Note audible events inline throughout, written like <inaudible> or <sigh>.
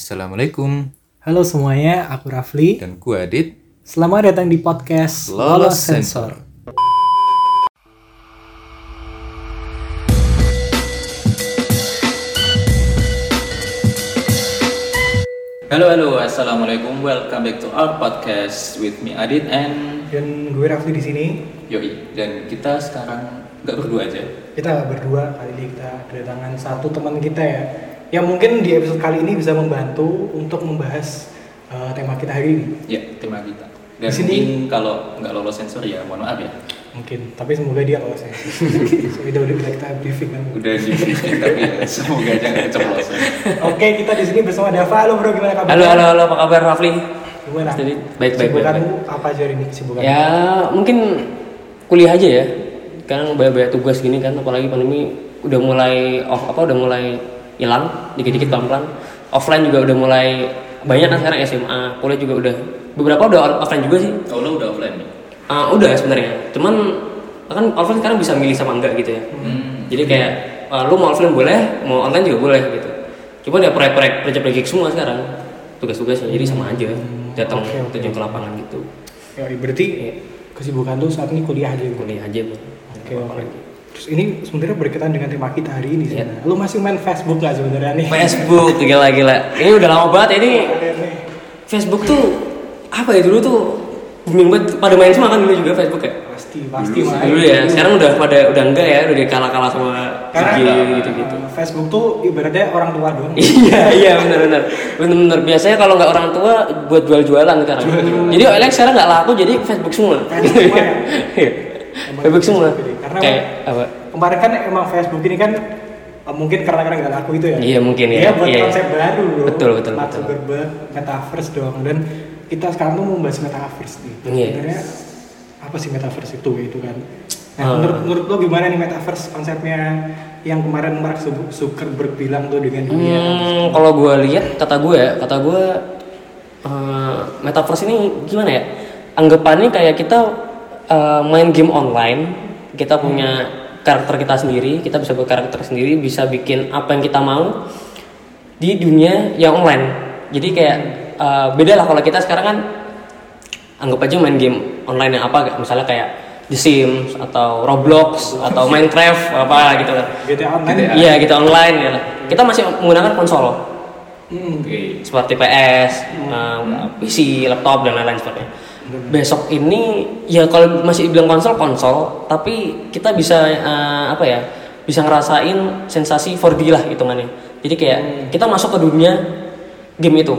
Assalamualaikum Halo semuanya, aku Rafli. dan gue Adit. Selamat datang di podcast Lolos Lolos Sensor. Halo halo, assalamualaikum. Welcome back to our podcast with me Adit and Dan gue Rafli di sini. Yoi. Dan kita sekarang nggak berdua aja. Kita berdua kali ini kita kedatangan satu teman kita ya, yang mungkin di episode kali ini bisa membantu untuk membahas uh, tema kita hari ini. Ya, tema kita. Dan Di sini- mungkin kalau nggak lolos sensor ya mohon maaf ya. Mungkin, tapi semoga dia lolos ya. <laughs> so, itu udah kita, briefing kan. Udah di tapi ya, semoga aja nggak keceplosan. Oke, kita di sini bersama Dava. Halo bro, gimana kabar? Halo, halo, halo, apa kabar Rafli? Gimana? Jadi, baik, baik, baik, Kesibukanmu apa aja hari ini kesibukan? Ya, mungkin kuliah aja ya. Kan banyak-banyak tugas gini kan, apalagi pandemi udah mulai off apa udah mulai hilang dikit-dikit pelan-pelan. Offline juga udah mulai banyak kan sekarang SMA, kuliah juga udah beberapa udah offline juga sih. Oh lo udah offline nih? Ah, udah sebenarnya. Cuman kan offline sekarang bisa milih sama enggak gitu ya. Hmm. Jadi kayak ah, lu mau offline boleh, mau online juga boleh gitu. Cuma ya proyek-proyek project-project semua sekarang tugas-tugasnya jadi sama aja datang Oke, oke. terjun ke lapangan gitu Ya, berarti kesibukan tuh saat ini kuliah aja. Bro? kuliah aja. Oke oke. Terus ini sebenarnya berkaitan dengan tema kita hari ini sih. Iya. Lu masih main Facebook nggak sebenarnya nih? Facebook gila gila ini udah lama banget ini. Facebook tuh apa ya dulu tuh booming banget pada main semua kan dulu juga Facebook ya Pasti pasti Dulu main. dulu ya sekarang udah pada udah enggak ya udah kalah-kalah sama Karena IG gitu gitu uh, Facebook tuh ibaratnya orang tua doang. iya iya benar benar benar benar biasanya kalau nggak orang tua buat jual-jualan sekarang jadi OLX sekarang nggak laku jadi Facebook semua Facebook semua ya? <laughs> Iya. Facebook semua Karena kayak apa Kemarin kan emang Facebook ini kan uh, mungkin karena karena nggak laku itu ya. Iya, mungkin ya. Dia buat Iya. konsep baru bro. Betul, betul, Mark betul. Zuckerberg, metaverse dong dan kita sekarang tuh mau membahas metaverse nih. Iya. Sebenarnya apa sih metaverse itu gitu kan? Nah, Ah. menurut menurut lo gimana nih metaverse konsepnya yang kemarin Mark Zuckerberg bilang tuh dengan dunia? Hmm, kalau gue lihat kata gue ya, kata gue eh, metaverse ini gimana ya? Anggapannya kayak kita eh, main game online, kita punya karakter kita sendiri, kita bisa berkarakter sendiri, bisa bikin apa yang kita mau di dunia yang online. Jadi kayak eh, beda lah kalau kita sekarang kan anggap aja main game online yang apa, misalnya kayak The Sims atau Roblox atau Minecraft <laughs> apa gitu kan. GTA Online. GTA. Iya kita online ya. Kita masih menggunakan konsol Hmm. Seperti PS, uh, PC, laptop dan lain-lain sebagainya. Besok ini ya kalau masih bilang konsol konsol, tapi kita bisa uh, apa ya? Bisa ngerasain sensasi 4D lah hitungannya. Jadi kayak kita masuk ke dunia game itu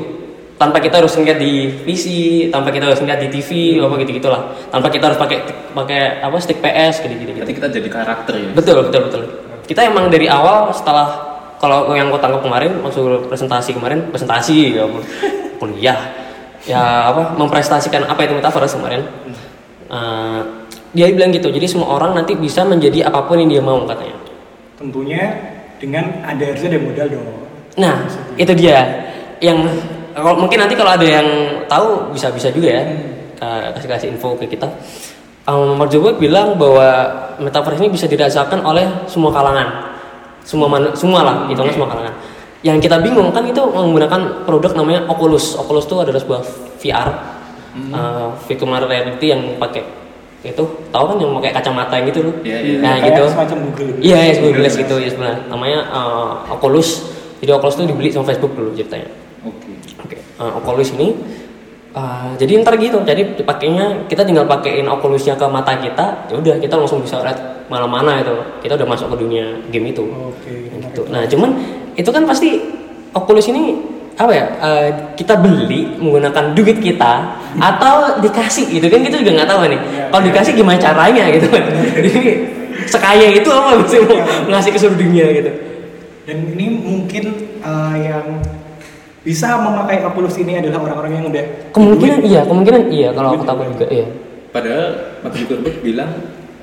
tanpa kita harus ngeliat di PC, tanpa kita harus ngeliat di TV, apa gitu gitulah. Tanpa kita harus pakai pakai apa stick PS gitu gitu. Berarti kita jadi karakter ya? Betul, betul, betul. Kita emang dari awal setelah kalau yang aku tangkap kemarin waktu presentasi kemarin presentasi ya <laughs> kuliah ya apa mempresentasikan apa itu metaverse kemarin. Eh, dia bilang gitu jadi semua orang nanti bisa menjadi apa pun yang dia mau katanya. Tentunya dengan ada harusnya ada modal dong. nah itu dia. Yang kalau mungkin nanti kalau ada yang tahu bisa bisa juga ya. Eh, kasih kasih info ke kita. Um, Mark Zuckerberg bilang bahwa metaverse ini bisa dirasakan oleh semua kalangan. Semua manu- semua lah hitungnya semua kalangan yang kita bingung kan itu menggunakan produk namanya Oculus Oculus itu adalah sebuah VR uh, virtual reality yang pakai itu tahu kan yang pakai kacamata yang gitu loh Iya, iya. nah Kayak gitu semacam Google. Iya, ya, Google Glass gitu ya sebenarnya. Namanya uh, Oculus. Jadi Oculus itu dibeli sama Facebook dulu ceritanya. Oke. Oke. Uh, Oculus ini uh, jadi ntar gitu. Jadi dipakainya kita tinggal pakein Oculusnya ke mata kita, ya udah kita langsung bisa lihat mana-mana itu. Kita udah masuk ke dunia game itu. Oke. Gitu. Nah, cuman itu kan pasti Oculus ini apa ya uh, kita beli menggunakan duit kita atau dikasih gitu kan kita juga nggak tahu nih. Iya, kalau iya. dikasih gimana caranya gitu kan. Jadi sekaya itu apa bisa mau ngasih ke seluruh dunia gitu. Dan ini mungkin uh, yang bisa memakai Oculus ini adalah orang-orang yang udah kemungkinan iya kemungkinan iya kalau aku tahu juga iya. Padahal Mark Zuckerberg bilang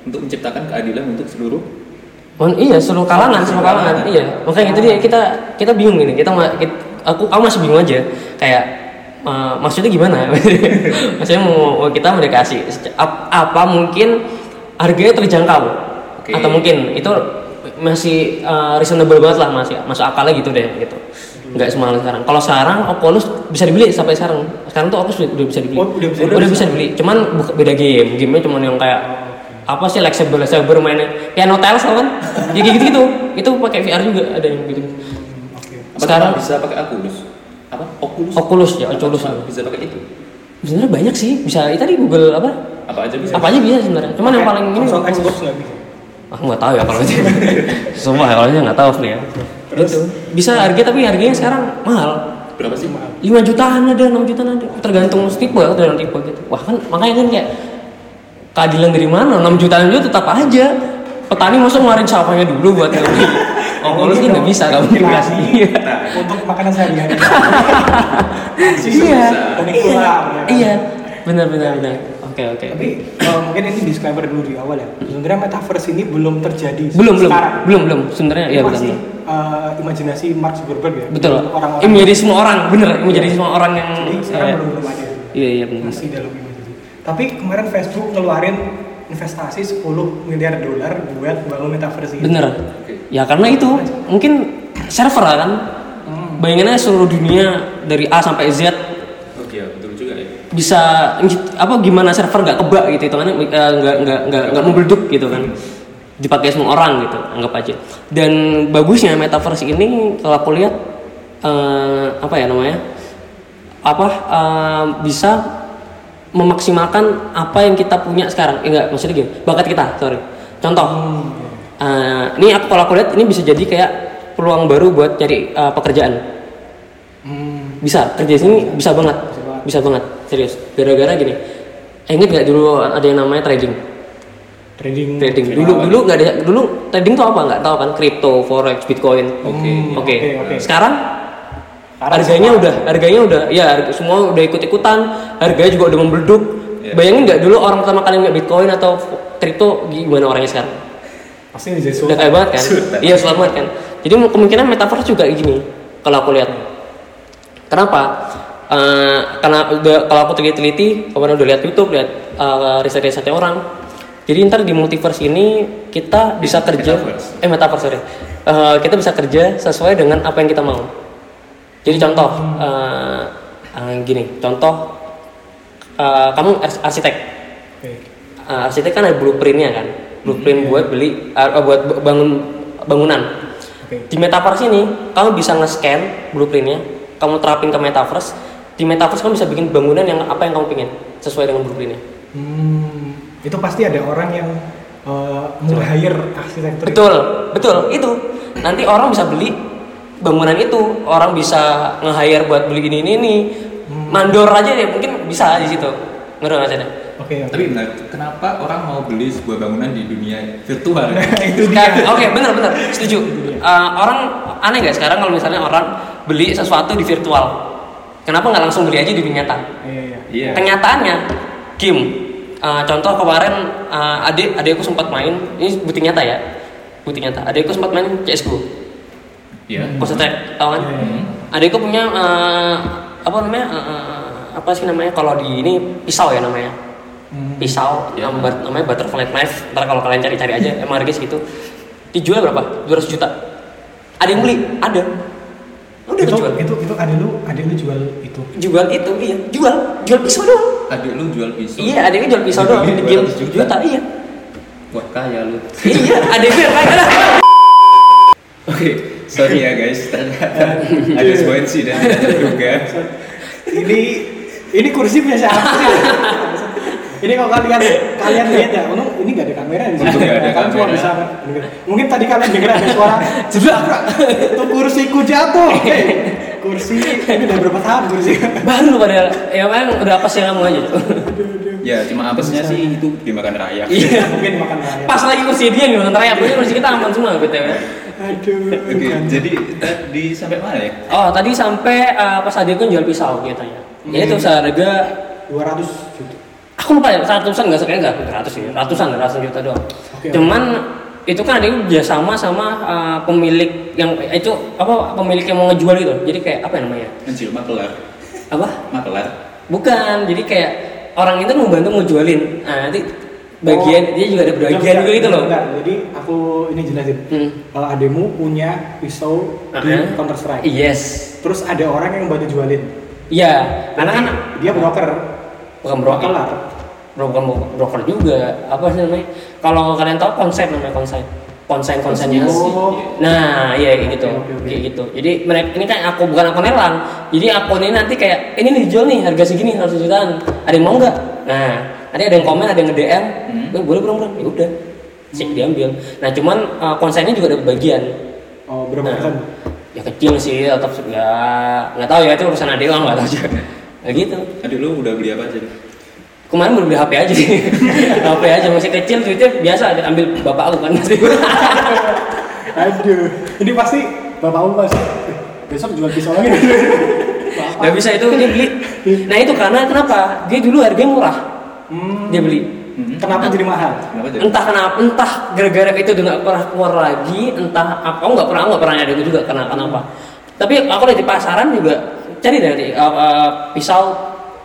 untuk menciptakan keadilan untuk seluruh Mohon iya seluruh kalangan seluruh kalangan iya. Makanya itu dia kita kita bingung ini kita, ma- kit- aku aku masih bingung aja. Kayak eh, maksudnya gimana? <laughs> Maksudnya mau, mau kita mau dikasih apa mungkin harganya terjangkau? Oke. atau mungkin itu masih eh, reasonable banget lah masih masuk akalnya gitu deh gitu. Nggak semahal sekarang. Kalau sekarang Oculus bisa dibeli sampai sekarang. Sekarang tuh Oculus udah udah bisa dibeli. Oh, udah bisa udah, dibeli. bisa dibeli. Cuman beda game. Gamenya cuman yang kayak apa sih like saber mainnya piano tiles tau kan ya kayak gitu gitu itu pakai VR juga ada yang gitu. Apa Sekarang- bisa pakai Oculus? Apa? Oculus? Oculus ya Oculus bisa pakai itu? sebenarnya banyak sih bisa itu tadi Google apa Apa aja bisa? apa aja bisa sebenarnya cuman yang paling ini. Xbox nggak bisa. aku nggak tahu ya kalau itu <laughs> semua ya kalau nggak tahu nih ya Terus? Gitu. bisa harga tapi harganya sekarang mahal Berapa sih? 5 jutaan ada 6 jutaan ada tergantung tipe tergantung tipe gitu wah kan makanya kan kayak keadilan dari mana 6 jutaan juga tetap aja petani masuk ngeluarin sawahnya dulu buat <laughs> ngebeli oh kalau sih nggak bisa nggak mungkin Nasi kasih untuk makanan sehari-hari. <laughs> Iya iya ya kan? iya benar benar benar oke oke Tapi eh, mungkin ini disclaimer dulu di awal ya. Sebenarnya metaverse ini belum terjadi belum belum belum belum sebenarnya ya betul betul. eh, imajinasi Mark Zuckerberg ya. betul Orang-orang. ini menjadi semua orang bener menjadi semua orang yang Jadi sekarang eh, belum belum ada. iya iya benar Masih dalam. Tapi kemarin Facebook ngeluarin investasi 10 miliar dolar buat bangun metaverse ini. bener ya karena itu mungkin server kan Hmm. bayangannya seluruh dunia dari A sampai Z Oke, ya, betul juga ya. bisa apa gimana server nggak kebak gitu itu kan nggak nggak nggak nggak nggak membeleduk gitu kan dipakai semua orang gitu anggap aja dan bagusnya metaverse ini kalau aku lihat eh, apa ya namanya apa eh, bisa memaksimalkan apa yang kita punya sekarang. Eh, enggak maksudnya gini bakat kita sorry. Contoh eh, ini aku kalau aku lihat ini bisa jadi kayak peluang baru buat cari eh, pekerjaan. Hmm. bisa kerja di sini bisa. banget. Bisa banget. bisa banget serius. Gara-gara gini eh, inget nggak dulu ada yang namanya trading? Trading. trading. dulu dulu nggak ada dulu trading tuh apa? Nggak tahu kan kripto forex bitcoin. Oke. Hmm, oke oke, oke. sekarang Sekarang harganya semua- udah harganya udah ya harga- semua udah ikut ikutan harganya juga udah membeleduk Iya. bayangin nggak dulu orang pertama kali nggak bitcoin atau kripto gimana orangnya sekarang? Pasti jadi udah kayak banget kan? Sultan. iya selamat banget kan? Jadi kemungkinan metaverse juga gini kalau aku lihat. Kenapa? Eh, karena udah kalau aku teliti-teliti kemarin udah lihat YouTube lihat eh, riset-risetnya orang. Jadi ntar di multiverse ini kita bisa kerja Metaverse. eh metaverse sorry. Eh, kita bisa kerja sesuai dengan apa yang kita mau jadi contoh eh, eh, gini contoh eh, kamu ars- arsitek. Uh, arsitek kan ada blueprintnya kan? Blueprint Iya. buat beli uh, buat bangun bangunan. Di metaverse ini kamu bisa nge-scan blueprintnya kamu terapin ke metaverse. Di metaverse kamu bisa bikin bangunan yang apa yang kamu pengen sesuai dengan blueprintnya. Hmm, itu pasti ada orang yang uh, meng-hire arsitektur. betul betul itu. Nanti orang bisa beli bangunan itu orang bisa nge-hire buat beli ini ini ini Hmm. mandor aja deh mungkin bisa di situ ngerti nggak sih Oke. Tapi benar, kenapa orang mau beli sebuah bangunan di dunia virtual? <laughs> itu dia. Oke, benar benar, setuju. Uh, orang aneh nggak sekarang kalau misalnya orang beli sesuatu di virtual, kenapa nggak langsung beli aja di dunia nyata? Iya, iya. Iya. Kenyataannya, game. Uh, contoh kemarin uh, adik adikku sempat main, ini bukti nyata ya, bukti nyata. Adikku sempat main CS:GO, Iya. Counter Strike, tahu kan? Iya, iya. Hmm. Adikku punya uh, apa namanya? uh, uh, apa sih namanya? Kalau di ini pisau ya namanya Hmm. pisau Ya. nama- namanya butterfly knife ntar kalau kalian cari-cari aja <laughs> emang harganya segitu dijual berapa 200 juta ada yang beli ada udah itu, dijual itu itu ada lu ada lu jual itu jual itu iya jual jual pisau doang Adik lu jual pisau. iya adanya jual pisau doang di game 200 juta. juta iya Wah kaya lu. iya ada yang biar kaya <laughs> Oke, sorry ya guys, ternyata <laughs> ada sebuah insiden dan terduga. ini ini kursi punya siapa sih? Ini kalau kalian kalian lihat ya? Untung ini nggak ada kamera di sini Untung nggak ada Kalian cuma kamera. bisa mungkin tadi kalian dengar ada suara jebrak itu kursiku jatuh. Hei, kursi ini udah berapa tahun kursi? Baru padahal. Ya memang udah apa sih kamu aja <laughs> Ya, cuma apesnya sih itu dimakan rayap. iya <laughs> mungkin makan raya. Pas lagi kursi dia nih makan rayap ini kursi kita aman semua btw aduh Oke, jadi tadi sampai mana ya? oh tadi sampai uh, pas adikku jual pisau gitu ya. Ya itu seharga 200 juta. Aku lupa ya ratusan nggak sekali nggak ratus ya ratusan ratusan juta doang. Oke, cuman itu kan ada yang kerjasama sama uh, pemilik yang itu apa pemilik yang mau ngejual itu. Jadi kayak apa ya namanya? Mencil makelar. apa? Makelar. bukan jadi kayak orang itu mau bantu ngejualin nah nanti bagian dia juga ada bagian juga gitu loh enggak. Jadi aku ini jelasin. Hmm. Kalau ademu punya pisau di Uh-huh. Counter Strike. yes Terus ada orang yang bantu jualin. iya karena kan dia broker. bukan broker Kelar. bukan broker juga apa sih namanya kalau kalian tahu konsen namanya konsen konsen konsennya Oh. nah iya kayak gitu. Kayak gitu. Jadi mereka ini kan aku bukan akun lelang jadi akun ini nanti kayak ini nih dijual nih harga segini harus jutaan. Ada yang mau nggak? Nah nanti ada yang komen ada yang nge DM Hmm. boleh bro bro ya udah. Cek diambil. Nah cuman uh, konsennya juga ada bagian. Oh, berapa Nah, persen? ya kecil sih tetap ya nggak tahu ya itu urusan adik lah nggak tahu juga. <laughs> Nah, gitu. Aduh lu udah beli apa aja? Kemarin baru beli HP aja sih <laughs> HP aja masih kecil duitnya biasa ambil bapak aku kan <laughs> Aduh. Ini pasti Bapak Om pasti "Eh, besok jual pisau lagi. nih." <laughs> Bapak. nggak bisa itu dia beli nah itu karena kenapa dia dulu harganya murah Hmm. dia beli Hmm. Kenapa jadi mahal? Kenapa jadi? entah kenapa entah gara-gara itu udah nggak pernah keluar lagi entah apa aku nggak pernah aku nggak pernah ada itu juga karena kenapa tapi aku lihat di pasaran juga cari dari uh, uh, pisau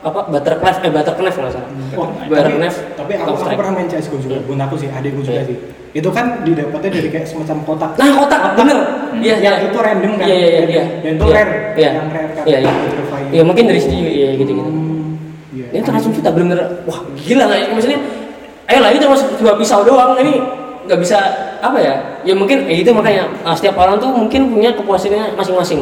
apa? Butterclef eh butterclef nggak salah. Oh, tapi, butterclef tapi aku, aku pernah main CSGO juga, bun aku sih, adikku juga Iya. sih. Itu kan didapatnya dari kayak semacam kotak. nah kotak bener. Iya Ya, itu random kan? iya iya iya. Iya Dan itu Iya. rare, iya. Yang rare kan. iya iya. Purifier. iya mungkin dari situ juga iya gitu gitu. Hmm, iya. ini terlalu kita bener-bener wah gila nggak maksudnya ayo lah itu masuk cuma pisau doang. Ini nggak bisa apa ya? Ya mungkin eh, itu makanya ah, setiap orang tuh mungkin punya kepuasannya masing-masing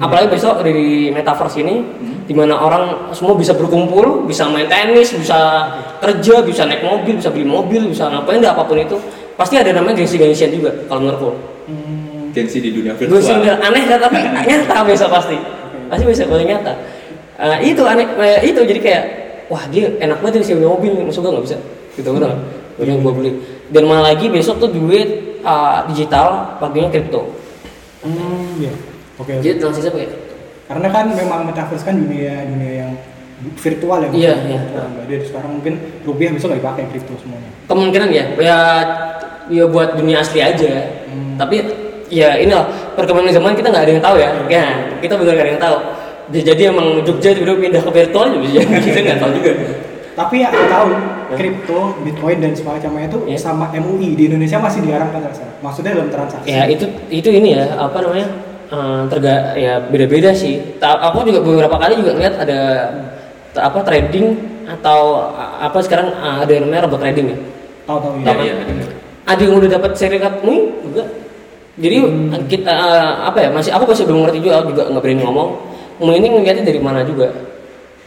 Hmm, apalagi besok dari metaverse ini di mana orang semua bisa berkumpul bisa main tenis bisa kerja bisa naik mobil bisa beli mobil bisa ngapain deh apa pun itu. Pasti ada namanya gengsi-gengsian juga kalau menurutku hmm, Gengsi di dunia virtual. sih aneh kan tapi <laughs> nyata besok pasti. Pasti besok boleh nyata. Eh, itu aneh eh, itu jadi kayak wah dia enak banget sih punya mobil masuk gue nggak bisa. Gitu kan udah gue beli. Dan malah lagi besok tuh duit eh, digital pakainya kripto. Hmm, iya. Oke. oke. jadi transaksi pakai Karena kan memang metaverse kan dunia dunia yang virtual ya. Iya, iya. Jadi sekarang mungkin rupiah besok nggak dipakai kripto semuanya. kemungkinan ya ya ya buat dunia asli aja Hmm. tapi ya ini lah perkembangan zaman kita nggak ada yang tahu ya ya kita benar nggak ada yang tahu Bisa jadi emang Jogja tiba-tiba pindah ke virtual juga bisa <laughs> kita nggak tahu juga Tapi ya aku tahu kripto, bitcoin dan semacamnya itu Iya. sama MUI di Indonesia masih dilarangkan rasanya. Maksudnya dalam transaksi. ya itu itu ini ya apa namanya eh, terga ya beda-beda sih. Ta- aku juga beberapa kali juga lihat ada apa trading atau apa sekarang eh, ada yang namanya robot trading ya. Tahu-tahu Iya, ya. iya, ada. ada yang udah dapat serikat MUI juga. Jadi kita eh, apa ya masih aku masih belum ngerti juga aku juga nggak berani ngomong. MUI ini ngeliatnya dari mana juga.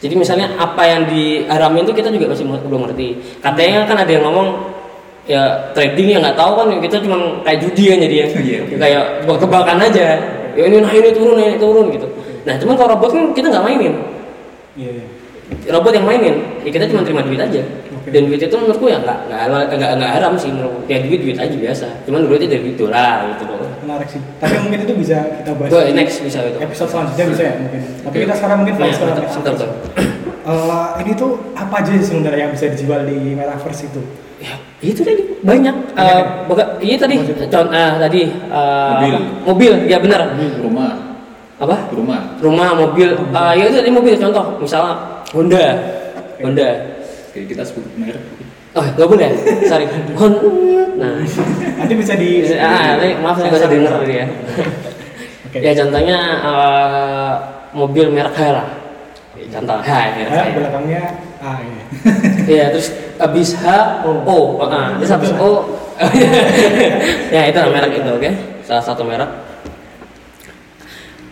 Jadi misalnya apa yang diharamin itu kita juga masih belum ngerti. Katanya kan ada yang ngomong ya trading yang nggak tahu kan kita cuma kayak judi kan jadi ya Iya. kayak tebak-tebakan aja ya ini nah ini turun ini turun gitu nah cuman kalau robot kan kita nggak mainin Iya. iya. robot yang mainin ya kita cuma terima duit aja Oke. dan duit itu menurutku ya nggak nggak nggak nggak haram sih menurutku ya duit duit aja biasa cuman duitnya dari itu lah gitu loh Menarik sih. Tapi mungkin itu bisa kita bahas di next bisa itu episode selanjutnya bisa ya mungkin. Tapi kita sekarang mungkin Nah, fokus ke Eh, ini tuh apa aja sebenarnya yang bisa dijual di metaverse itu? ya itu tadi banyak. Banyak Eh, baka- iya tadi. Contoh ah, tadi eh, Mobil. apa? mobil. Ya benar. Rumah, apa? Rumah. rumah mobil. Ah, ya itu tadi mobil. Contoh misalnya Honda. Honda. Oke, kita sebut merek. oh nggak boleh. Sorry. Honda nah. Nanti bisa di ah tapi maaf saya nggak usah denger tadi ya Oke. ya contohnya eh, mobil merek H lah Ya, contoh H Ya, H belakangnya ah iya. <laughs> Iya, terus habis H O, O, ah, terus habis O, ya itu lah merek itu, oke, salah satu merek.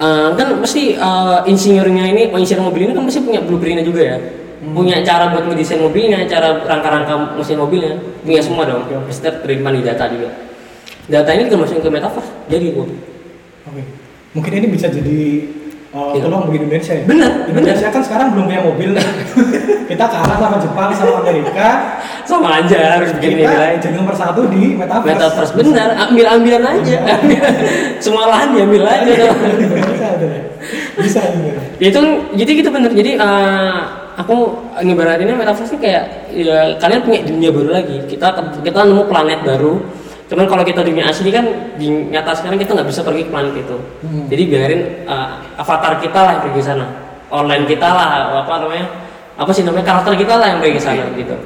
Eh, kan pasti eh, insinyurnya ini, oh, insinyur mobil ini kan pasti punya blueprintnya juga ya, punya cara buat ngedesain mobilnya, cara rangka-rangka mesin mobilnya, punya semua dong. Oke. Pasti terima di data juga. Data ini masukin ke metaverse, jadi bu. Oke. Mungkin ini bisa jadi uh, Iya. peluang bagi Indonesia ya. Bener, Indonesia kan sekarang belum punya mobil. <laughs> kita kalah sama Jepang sama Amerika. Sama aja harus bikin ini lain. jadi nomor satu di metaverse. Metaverse benar, ambil ambilan aja, <laughs> semua lahan diambil aja. bisa, bisa juga. Ya itu jadi gitu bener jadi eh, aku ngibaratinnya metaverse ini kayak ya kalian punya dunia baru lagi kita kita nemu planet baru cuman kalau kita dunia asli kan di nyata sekarang kita nggak bisa pergi ke planet itu Hmm. jadi biarin eh, avatar kita lah yang pergi ke sana online kita lah apa namanya apa sih namanya karakter kita lah yang pergi ke sana gitu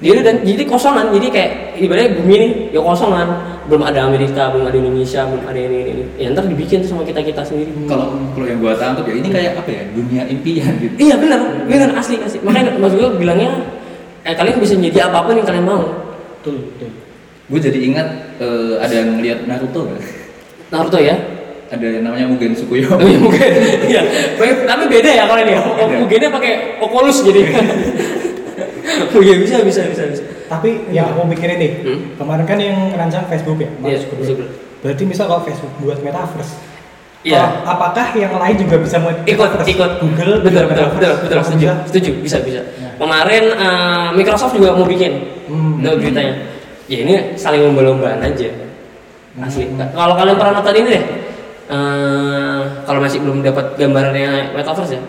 udah dan jadi kosongan, jadi kayak ibaratnya bumi nih ya kosongan, belum ada Amerika, belum ada Indonesia, belum ada ini ini. ini. Ya ntar dibikin tuh sama kita kita sendiri. Kalau kalau yang gua tangkap ya ini kayak apa ya dunia impian gitu. Iya benar, benar asli asli. Makanya maksud gue bilangnya, eh kalian bisa jadi apa pun yang kalian mau. betul betul Gue jadi ingat eh, ada yang ngeliat Naruto kan? Naruto ya? Ada yang namanya Mugen Tsukuyo. Oh iya mungkin. Iya. Tapi beda ya kalau ini. Beda. Mugennya pakai Oculus jadi. <laughs> Oh iya bisa bisa bisa bisa. tapi yang aku pikirin nih Hmm? kemarin kan yang rancang Facebook ya Iya. Zuckerberg. berarti misal kalau Facebook buat metaverse Iya. oh, apakah yang lain juga bisa buat ikut metaverse? ikut Google betul betul metaverse? betul betul setuju setuju bisa bisa Ya. kemarin eh, Microsoft juga mau bikin Hmm. Beritanya ya ini saling lomba-lombaan aja asli Hmm. kalau kalian pernah nonton ini deh eh, kalau masih belum dapat gambarannya metaverse ya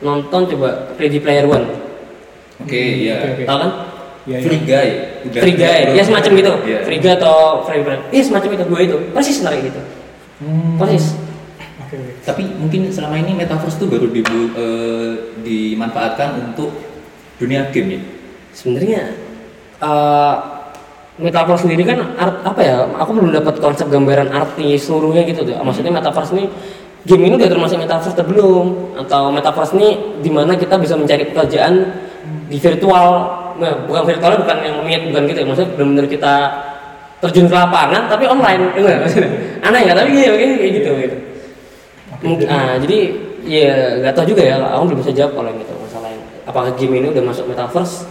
nonton coba Ready Player One Oke, iya. Oke, oke. tahu kan Iya, iya. Free guy. Udah Free Guy ya semacam itu Iya. Free Guy atau Free Guy iya semacam itu dua itu persis kayak gitu Hmm. persis Oke, oke. Tapi mungkin selama ini metaverse tuh baru dibu- eh, dimanfaatkan untuk dunia game ya. sebenarnya eh metaverse sendiri kan art apa ya aku belum dapat konsep gambaran arti seluruhnya gitu tuh. Maksudnya metaverse ini game ini udah termasuk metaverse atau belum atau metaverse ini di mana kita bisa mencari pekerjaan di virtual. Nah, bukan virtualnya bukan yang meet bukan gitu ya. Maksudnya benar-benar kita terjun ke lapangan tapi online enggak <laughs> maksudnya aneh nggak? Tapi iya kayak kayak gitu. Gitu Oke, Mungkin, jadi- ah, jadi ya nggak tahu juga ya aku belum bisa jawab kalau yang itu masalahnya apakah game ini udah masuk metaverse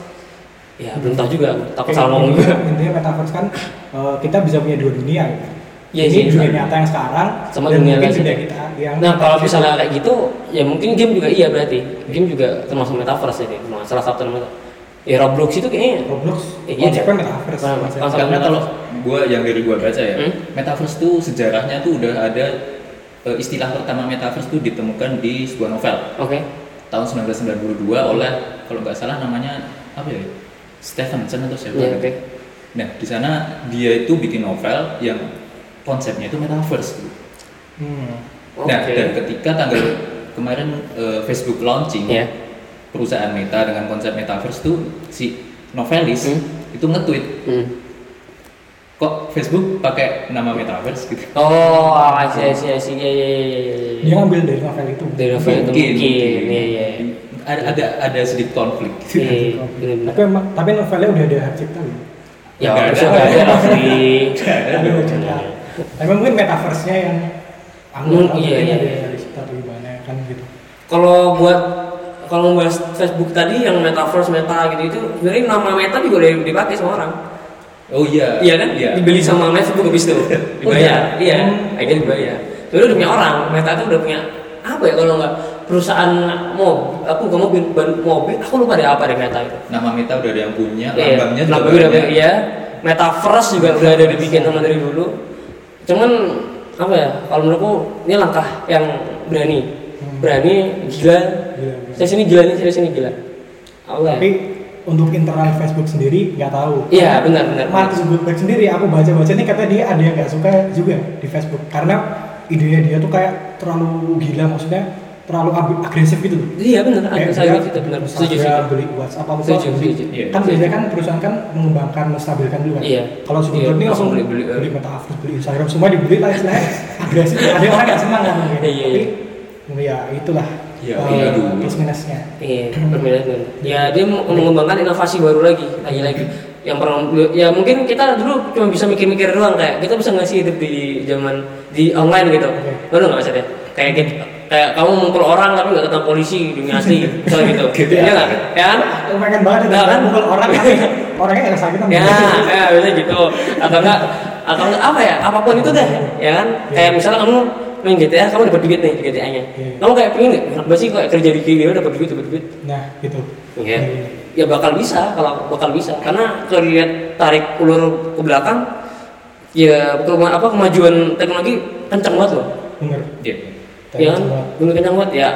ya belum tahu juga. Aku takut salah ngomong juga. intinya, metaverse kan eh, kita bisa punya dua dunia gitu. Iya ini sih. dunia nyata yang sekarang Sama dan dunia mungkin dunia kita yang nah kalau misalnya kayak gitu ya mungkin game juga iya berarti. Game juga termasuk metaverse ya salah satu namanya ya Roblox itu kayaknya Roblox Eh, iya, konsepnya Cak. metaverse konsep- Karena kalau gua yang dari gua baca ya, Hmm? metaverse tuh sejarahnya tuh udah ada eh, istilah pertama metaverse tuh ditemukan di sebuah novel. Oke. Tahun 1992 oleh kalau nggak salah namanya apa ya? Stephenson atau siapa? Iya, oke. Nah, di sana dia itu bikin novel yang konsepnya itu metaverse. gitu. Hmm. Nah, Oke. dan ketika tanggal kemarin eh, Facebook launching Iya. perusahaan Meta dengan konsep metaverse tuh si novelis Hmm. itu nge-tweet Hmm. kok Facebook pakai nama metaverse gitu. oh I see I see I see ya ya ya ya, ya, ya. dia ngambil dari novel itu dari novel itu mungkin iya iya Ada, ada ada sedikit konflik gitu. Iya, bener-bener. tapi emang tapi novelnya udah ada hak cipta ya Nggak harusnya ada. nggak ada ada hak cipta tapi mungkin metaverse-nya yang Hmm, tahu iya, iya, ada iya. dari cipta atau gimana kan gitu kalau buat kalau membahas Facebook tadi yang metaverse meta gitu itu sebenarnya nama meta juga udah dipakai sama orang Oh iya. iya kan Iya. dibeli sama Facebook habis itu <laughs> dibayar iya Hmm. akhirnya dibayar Sebenarnya udah punya orang meta itu udah punya apa ya kalau nggak perusahaan mobil aku nggak mobil ban- mobil aku lupa deh apa deh meta itu. Nama Meta udah ada yang punya, Iya, lambangnya juga lambangnya udah banyak. iya. Metaverse juga udah ada dibikin sama dari dulu. Cuman apa ya kalau menurutku ini langkah yang berani. Hmm. berani gila. Gila, gila. saya sini gila nih saya sini gila. Allah tapi untuk internal Facebook sendiri nggak tahu. Iya benar benar Mark Zuckerberg sendiri aku baca-baca ini kata dia ada yang nggak suka juga di Facebook. Karena idenya dia tuh kayak terlalu gila maksudnya terlalu ag- agresif gitu loh. iya benar ada Kayak saya dia gitu benar setuju setuju beli WhatsApp apa Setuju, setuju. Iya, kan biasanya kan perusahaan kan mengembangkan menstabilkan dulu kan. Iya. Kalau Zuckerberg Iya, ini langsung beli, beli, beli, eh. metaverse, beli Instagram semua dibeli lah istilahnya agresif. <laughs> Ada orang nggak senang kan mungkin. Iya, iya. Tapi ya itulah Iya, eh, iya, plus minusnya. Iya, benar. Ya dia mengembangkan inovasi baru lagi, lagi-lagi. Yang pernah ya mungkin kita dulu cuma bisa mikir-mikir doang kayak kita bisa ngasih hidup di zaman di online gitu. Benar nggak maksudnya? Kayak gitu, kayak kamu mukul orang tapi nggak ketemu polisi dunia asli, misalnya gitu. <laughs> Gitu Iya ya. nggak? Ya kan? Pengen banget Nah, kan? mukul orang tapi <laughs> orangnya nggak sakit ya, ya bisa gitu. Atau enggak atau enggak apa ya? Apa pun itu deh, ya kan? Kayak misalnya kamu main GTA, kamu dapat duit nih di GTA-nya. Iya. Kamu kayak pengen nggak? Sih kayak kerja di kiri dapat duit, dapat duit? Nah gitu. Iya. Ya bakal bisa kalau bakal bisa karena kalau tarik ulur ke belakang ya apa kemajuan teknologi kencang banget loh. Bener. Iya. Ya kan? Dulu kencang banget ya.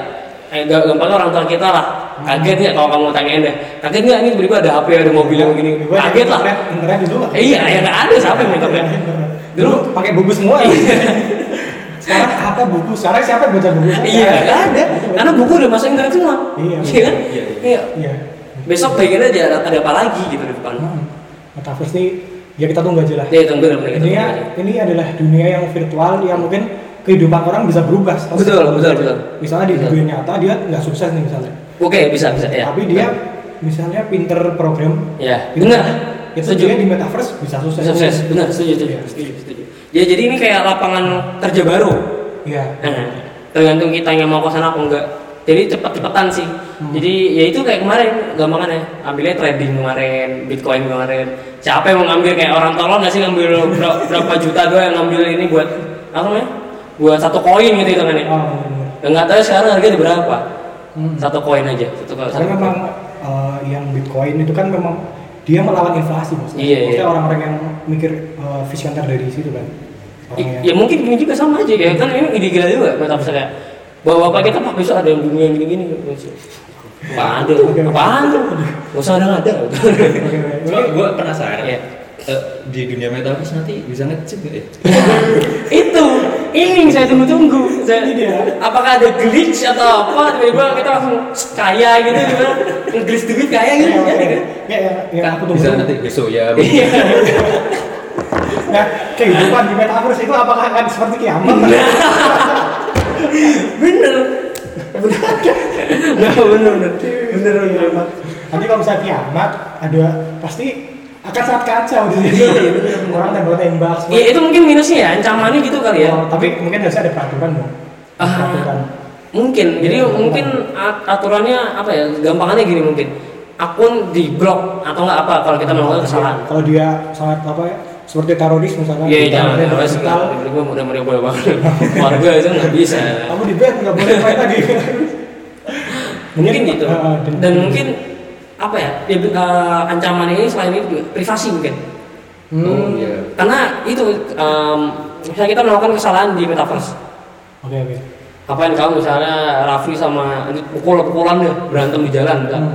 Eh, ga- gampangnya orang tua kita lah. Kaget nggak kalau kamu tanyain deh. Kaget nggak ini tiba-tiba ada HP ada mobil yang. Gua Kaget lah. Internet, dulu lah. Iya, ya nggak ada siapa yang internet. <laughs> Dulu pakai buku semua. <laughs> Sekarang apa buku? Sekarang siapa yang baca buku? Iya, nggak ada. Karena buku udah masuk internet semua. Iya, Iya kan? iya, Iya. Iya. besok bayangin aja ada, apa lagi gitu di depan Hmm. Metaverse ini ya kita tunggu aja lah. ya tunggu aja. ini adalah dunia yang virtual yang mungkin kehidupan orang bisa berubah. Betul, betul, betul. Misalnya di Betul. dunia nyata dia nggak sukses nih misalnya, oke bisa bisa ya tapi dia misalnya pinter program, ya pinter, benar itu setuju dia di metaverse bisa sukses. sukses benar setuju setuju Iya. setuju setuju ya jadi ini kayak lapangan kerja baru Iya. Nah, tergantung kita yang mau ke sana apa enggak jadi cepet-cepetan sih Hmm. jadi ya itu kayak kemarin gampangannya ambilnya trading kemarin bitcoin kemarin siapa yang mau ngambil kayak orang tolong nggak sih ngambil berapa, berapa juta doang yang ngambil ini buat apa namanya buat satu koin gitu itu kan ya Oh, benar. Ya, nggak tahu sekarang harganya berapa Hmm. satu koin aja satu koin Karena memang eh, yang Bitcoin itu kan memang dia melawan inflasi maksudnya. Iya, Maksudnya iya. orang-orang yang mikir eh, visioner dari situ kan. I- yang ya mungkin gini juga sama aja ya kan ini ide gila juga metaverse kayak bawa bapak kita pak besok ada yang dunia yang gini-gini apaan tuh apaan tuh nggak usah ada ada. Cuma gue penasaran. Iya. eh, di dunia metaverse nanti bisa ngecek nggak ya? <laughs> itu ini yang saya tunggu-tunggu saya, Ini dia. apakah ada glitch atau apa tiba-tiba kita langsung kaya gitu gimana nge-glitch duit kaya gitu Ya, ya, ya, kan? ya, ya, ya, Kan aku tunggu. bisa nanti besok ya. Iya. Nah, kehidupan di metaverse itu apakah akan seperti kiamat? bener bener Nah, bener bener bener bener Nanti kalau misalnya kiamat, ada pasti akan sangat kacau di sini. Orang tembak-tembak. Iya itu mungkin minusnya ya ancamannya gitu kali ya Oh, tapi mungkin harusnya ada peraturan dong. Ah, Peraturan. mungkin jadi Iya, mungkin at- aturannya apa ya gampangannya gini mungkin akun di blok atau nggak apa kalau kita melakukan kesalahan Kalau dia sangat apa ya? Seperti teroris misalnya. Iya, kita jangan, jangan, digital, jangan, gue udah mulai boleh banget. Warga itu nggak bisa. Kamu di bed nggak boleh main lagi. Mungkin gitu. <laughs> Dan mungkin apa ya? ya eh, ancaman ini selain itu juga privasi mungkin. Hmm. Oh, iya. Karena itu, em, misalnya kita melakukan kesalahan di metaverse. Oke oke. Apain kamu misalnya Raffi sama pukul-pukulan deh berantem di jalan? Hmm.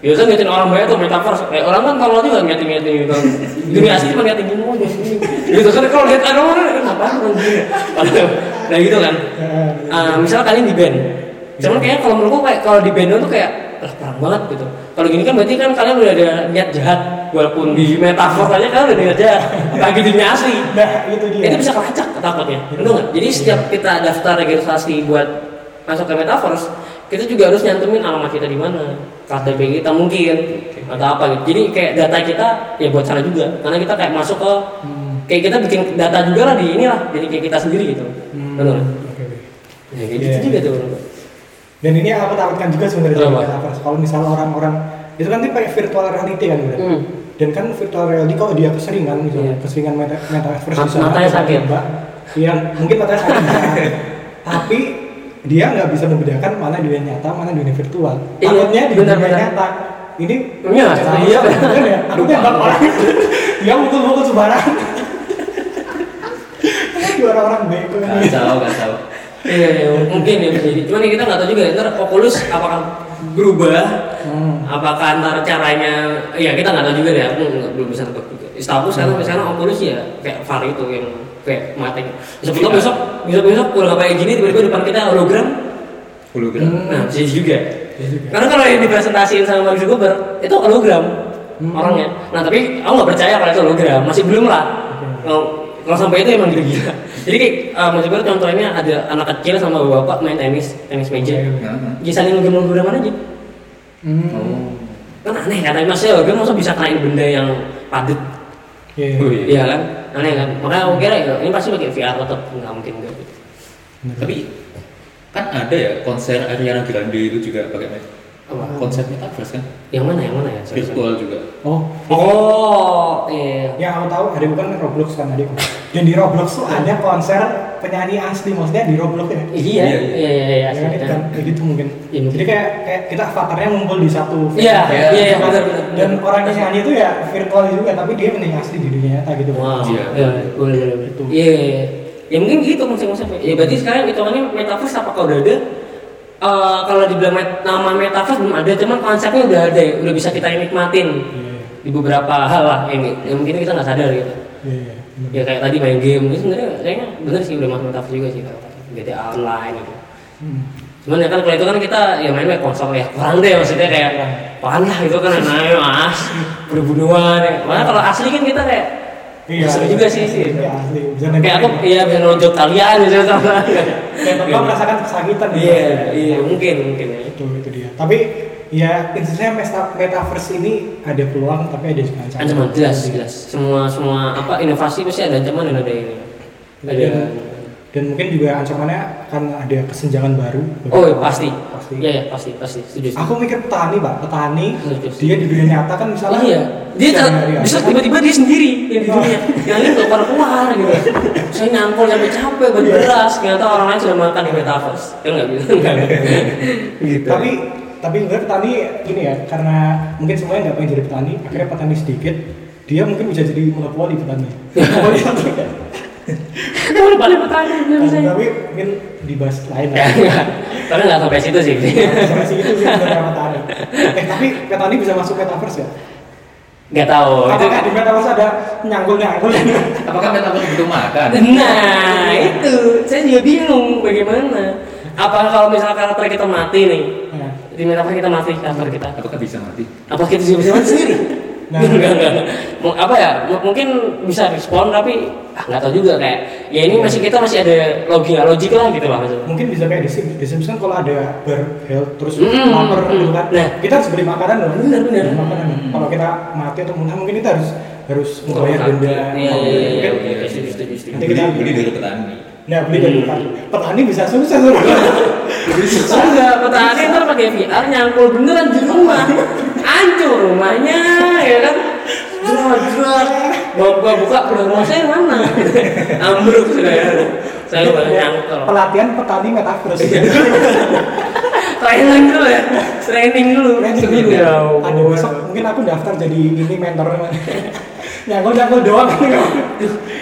Biasa ngeliatin orang banyak tuh metaverse. Eh, orang kan kalau juga ngeliatin-ngeliatin gitu. <laughs> Dunia asli cuma ngeliatin gini aja. Gitu kan kalau lihat ada orang eh, gini? Nah gitu kan. <laughs> Eh, Ah, misalnya kalian di band cuman kayaknya kalau menurutku kayak kalau di band tuh kayak lah perang banget gitu. Kalau gini kan berarti kan kalian udah ada niat jahat walaupun di metafor aja kalian udah niat jahat <laughs> di dunia asli. Nah itu dia. itu bisa kelacak takutnya betul nggak? Jadi setiap kita daftar registrasi buat masuk ke metaverse kita juga harus nyantumin alamat kita di mana KTP kita mungkin atau apa gitu. Jadi kayak data kita ya buat sana juga. Karena kita kayak masuk ke Hmm. kayak kita bikin data juga lah di inilah jadi kayak kita sendiri gitu. Hmm. Oke oke. ya kayak Iya, gitu juga iya. tuh Dan ini yang aku takutkan juga sebenarnya Kenapa? metaverse. Kalau misalnya orang-orang itu kan dia pakai virtual reality kan, Bro. Hmm. Dan kan virtual reality kalau dia keseringan misalnya Iya. keseringan meta metaverse Mat- matanya sakit. Mbak. Iya, mungkin matanya sakit. <laughs> Tapi dia nggak bisa membedakan mana dunia nyata, mana dunia virtual. Iya, Takutnya di dunia benar. nyata ini Iya, iya. kan ya. <laughs> Aku tembak orang. Dia mukul-mukul sembarangan. <laughs> Ini orang-orang bego. Kacau, kacau. Iya, iya, mungkin ya bisa jadi. Cuman kita nggak tahu juga ntar Oculus apakah berubah, Hmm. apakah ntar caranya, ya kita nggak tahu juga deh. Aku belum bisa tebak juga. Setahu sekarang misalnya Oculus ya kayak VAR itu yang kayak mati. Bisa Iya. besok besok besok nggak kayak gini tiba-tiba depan kita hologram. Hologram. Hmm. Nah bisa juga. Juga. Karena kalau yang dipresentasiin sama Mark Zuckerberg itu hologram Hmm. orangnya. Nah tapi aku nggak percaya kalau itu hologram, masih belum lah. Kalau kalau sampai itu emang gila-gila. Jadi kayak uh, Mark Zuckerberg contohnya ada anak kecil sama bapak main tenis, tenis meja. Oke. Nah, Jadi saling holograman aja. Hmm. Oh. Kan aneh kan, maksudnya hologram masa bisa kena benda yang padat. Iya, iya. Oh, iya. Iya kan? Aneh kan? Makanya aku kira ya, ini pasti pakai VR tetap nggak mungkin enggak. gitu. Bener. Tapi kan ada ya konser Ariana Grande itu juga pakai Apa? konsep metaverse kan? Yang mana yang mana ya? Sorry, sorry. Virtual juga. Oh, Oh, iya. yang aku tahu adikku kan Roblox kan adikku. Dan di Roblox tuh ada konser penyanyi asli, maksudnya di Roblox ya. Iya, Iya, iya, iya. iya, iya, Ya kan, itu kayak gitu mungkin. Iya, mungkin. Jadi kayak kayak kita avatarnya ngumpul di satu. Iya, iya, iya, benar, benar. Dan orang yang nyanyi itu ya virtual juga, tapi dia penyanyi asli di dunia nyata gitu. Wow. Iya. Iya, boleh, boleh, boleh. Itu. Iya, iya, iya. Ya mungkin gitu konsep-konsepnya. Ya berarti sekarang hitungannya metaverse apakah udah ada? Eh, kalau dibilang met- nama metaverse belum ada, cuman konsepnya udah ada, ya. udah bisa kita nikmatin Iya, di beberapa hal lah yang, yang mungkin kita nggak sadar gitu. iya, iya. bener. Ya kayak tadi main game, itu sebenarnya kayaknya bener sih udah masuk metaverse juga sih kalau GTA online gitu. Hmm. cuman ya kan kalau itu kan kita ya main main konsol ya kurang deh maksudnya kayak apaan lah itu kan namanya mas berbunuhan ya. Makanya kalau asli kan kita kayak Iya, seru juga sih sih Iya, asli. Kayak aku iya bisa nonjok kalian gitu. Sama Kayak bapak merasakan kesakitan gitu. iya iya mungkin mungkin ya Itu itu dia. Tapi ya intinya meta- metaverse ini ada peluang tapi ada juga ancaman. ancaman jelas jelas. Semua semua apa inovasi pasti ada ancaman dan ada ini. Ada Dan, dan mungkin juga ancamannya akan ada kesenjangan baru. oh iya, pasti. Pasti. iya iya pasti pasti. Setuju setuju. Aku mikir petani, Pak. Petani Setuju. dia di dunia nyata kan misalnya iya. Dia bisa tiba-tiba dia sendiri yang di dunia yang nggak keluar keluar gitu. Saya nyangkul sampai capek buat beras ternyata orang lain sudah makan di metaverse. Ya nggak? Gitu gitu. Tapi tapi sebenarnya petani ini ya karena mungkin semuanya nggak pengen jadi petani akhirnya petani sedikit dia mungkin bisa jadi monopoli petani. <laughs> Monopoli balik petani nggak bisa tapi mungkin dibahas lain ya <laughs> lah. Nggak karena nggak sampai situ sih. Sampai situ sih sebenarnya petani eh tapi petani bisa masuk metaverse ya nggak tahu. Oh, itu apakah di metaverse ada nyangkul nyangkul Apakah metaverse butuh makan? Nah, itu. Saya juga bingung bagaimana. Apa kalau misalnya karakter kita mati nih, Nah, di metaverse kita mati karakter kita, Apakah bisa mati? apa kita bisa mati sendiri? Nah. Enggak, enggak, enggak. Apa ya? m- Mungkin bisa respon tapi ah, nggak tahu juga kayak ya ini masih kita masih ada logika logik lah gitu lah maksudnya. mungkin bisa kayak di Sims, di Sims kan kalau ada ber health terus Mm, lapar mm, gitu kan nah. kita harus beli makanan loh Benar, benar. Beli makanan kalau kita mati atau muntah mungkin kita harus harus Oh, membayar denda Iya iya iya. Mungkin- iya, iya. Nanti Beli, kita- beli dari petani. Nah, beli dari Hmm. petani. Petani bisa sukses loh. Enggak, petani ntar pakai VR nyangkul beneran di rumah. <laughs> Hancur rumahnya, ya kan? Jerat, jerat. Bapak buka udah rumah saya mana? <laughs> Ambruk sudah ya. Saya udah nyangkul. Pelatihan petani metaverse. <laughs> Training dulu ya. Training dulu. Training dulu. Ya Ada besok mungkin aku daftar jadi ini mentor <laughs> nyangkul nyangkul doang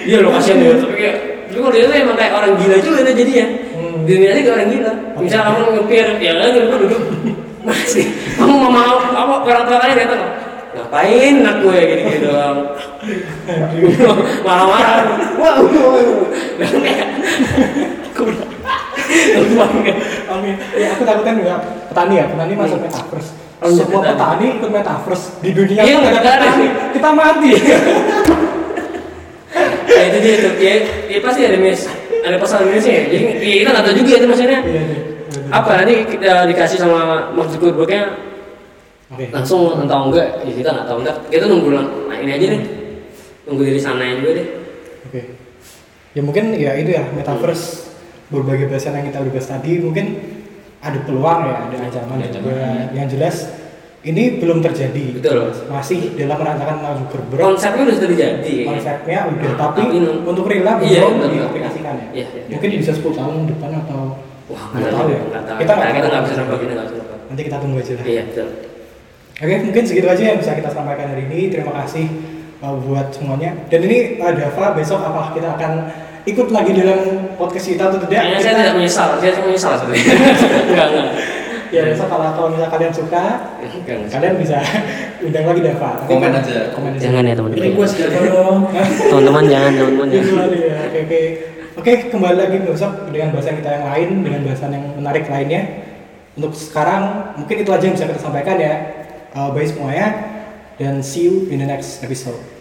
Iya lo kasihan ya. Tapi kayak Tapi kalau dia tuh emang kayak orang gila juga tuh jadi ya. Hmm. Dunia aja kayak orang gila. Misal kamu ngepir, ya kan duduk. Masih, kamu mau mau apa orang tua kalian datang? Ngapain anak gue gini gini doang? Marah-marah. Bangga. Amin. Ya aku takutnya enggak petani ya, petani masuk metaverse. Oh, iya, Semua petani. ikut metaverse di dunia Iya, ada petani. Kita mati. <laughs> Ya itu dia tuh. Ya, ya pasti ada mis, ada pasal minusnya. ya. Jadi ya, kita nggak tahu juga itu maksudnya. Iya, iya. Apa nanti kita dikasih sama Mark Zuckerberg-nya Oke. langsung entah enggak ya kita nggak tahu enggak kita nunggu lang- nah ini aja deh nunggu dari sana juga deh Oke. Ya mungkin ya itu ya metaverse berbagai bahasan yang kita udah bahas tadi mungkin ada peluang ya, ada ancaman Ada juga. ancaman. Yang jelas ini belum terjadi. Betul. Masih dalam rancangan Mark Zuckerberg. konsepnya udah sudah jadi Konsepnya udah, tapi, Tapi nun- untuk real Iya, belum diaplikasikan ya. Iya, iya. Mungkin bisa 10 tahun depan atau wah nggak tahu ya. nggak tahu Kita nggak nggak bisa nebak kita nggak bisa Nanti kita tunggu aja lah. iya betul Oke, mungkin segitu aja yang bisa kita sampaikan hari ini. Terima kasih uh, buat semuanya. Dan ini uh, Dava besok apa kita akan ikut lagi dalam podcast kita atau tidak? kayaknya saya tidak menyesal saya tidak menyesal sebenarnya <laughs> nggak nggak Ya besok kalau kalau misalnya kalian suka, kalian bisa <laughs> undang lagi Dava. Komen aja. Komen aja. jangan ya teman-teman Request Dava dong. teman-teman jangan teman-teman jangan ya. Oke oke. Oke kembali lagi besok dengan bahasan kita yang lain dengan bahasan yang menarik lainnya. Untuk sekarang mungkin itu aja yang bisa kita sampaikan ya. Uh, bye semuanya dan see you in the next episode.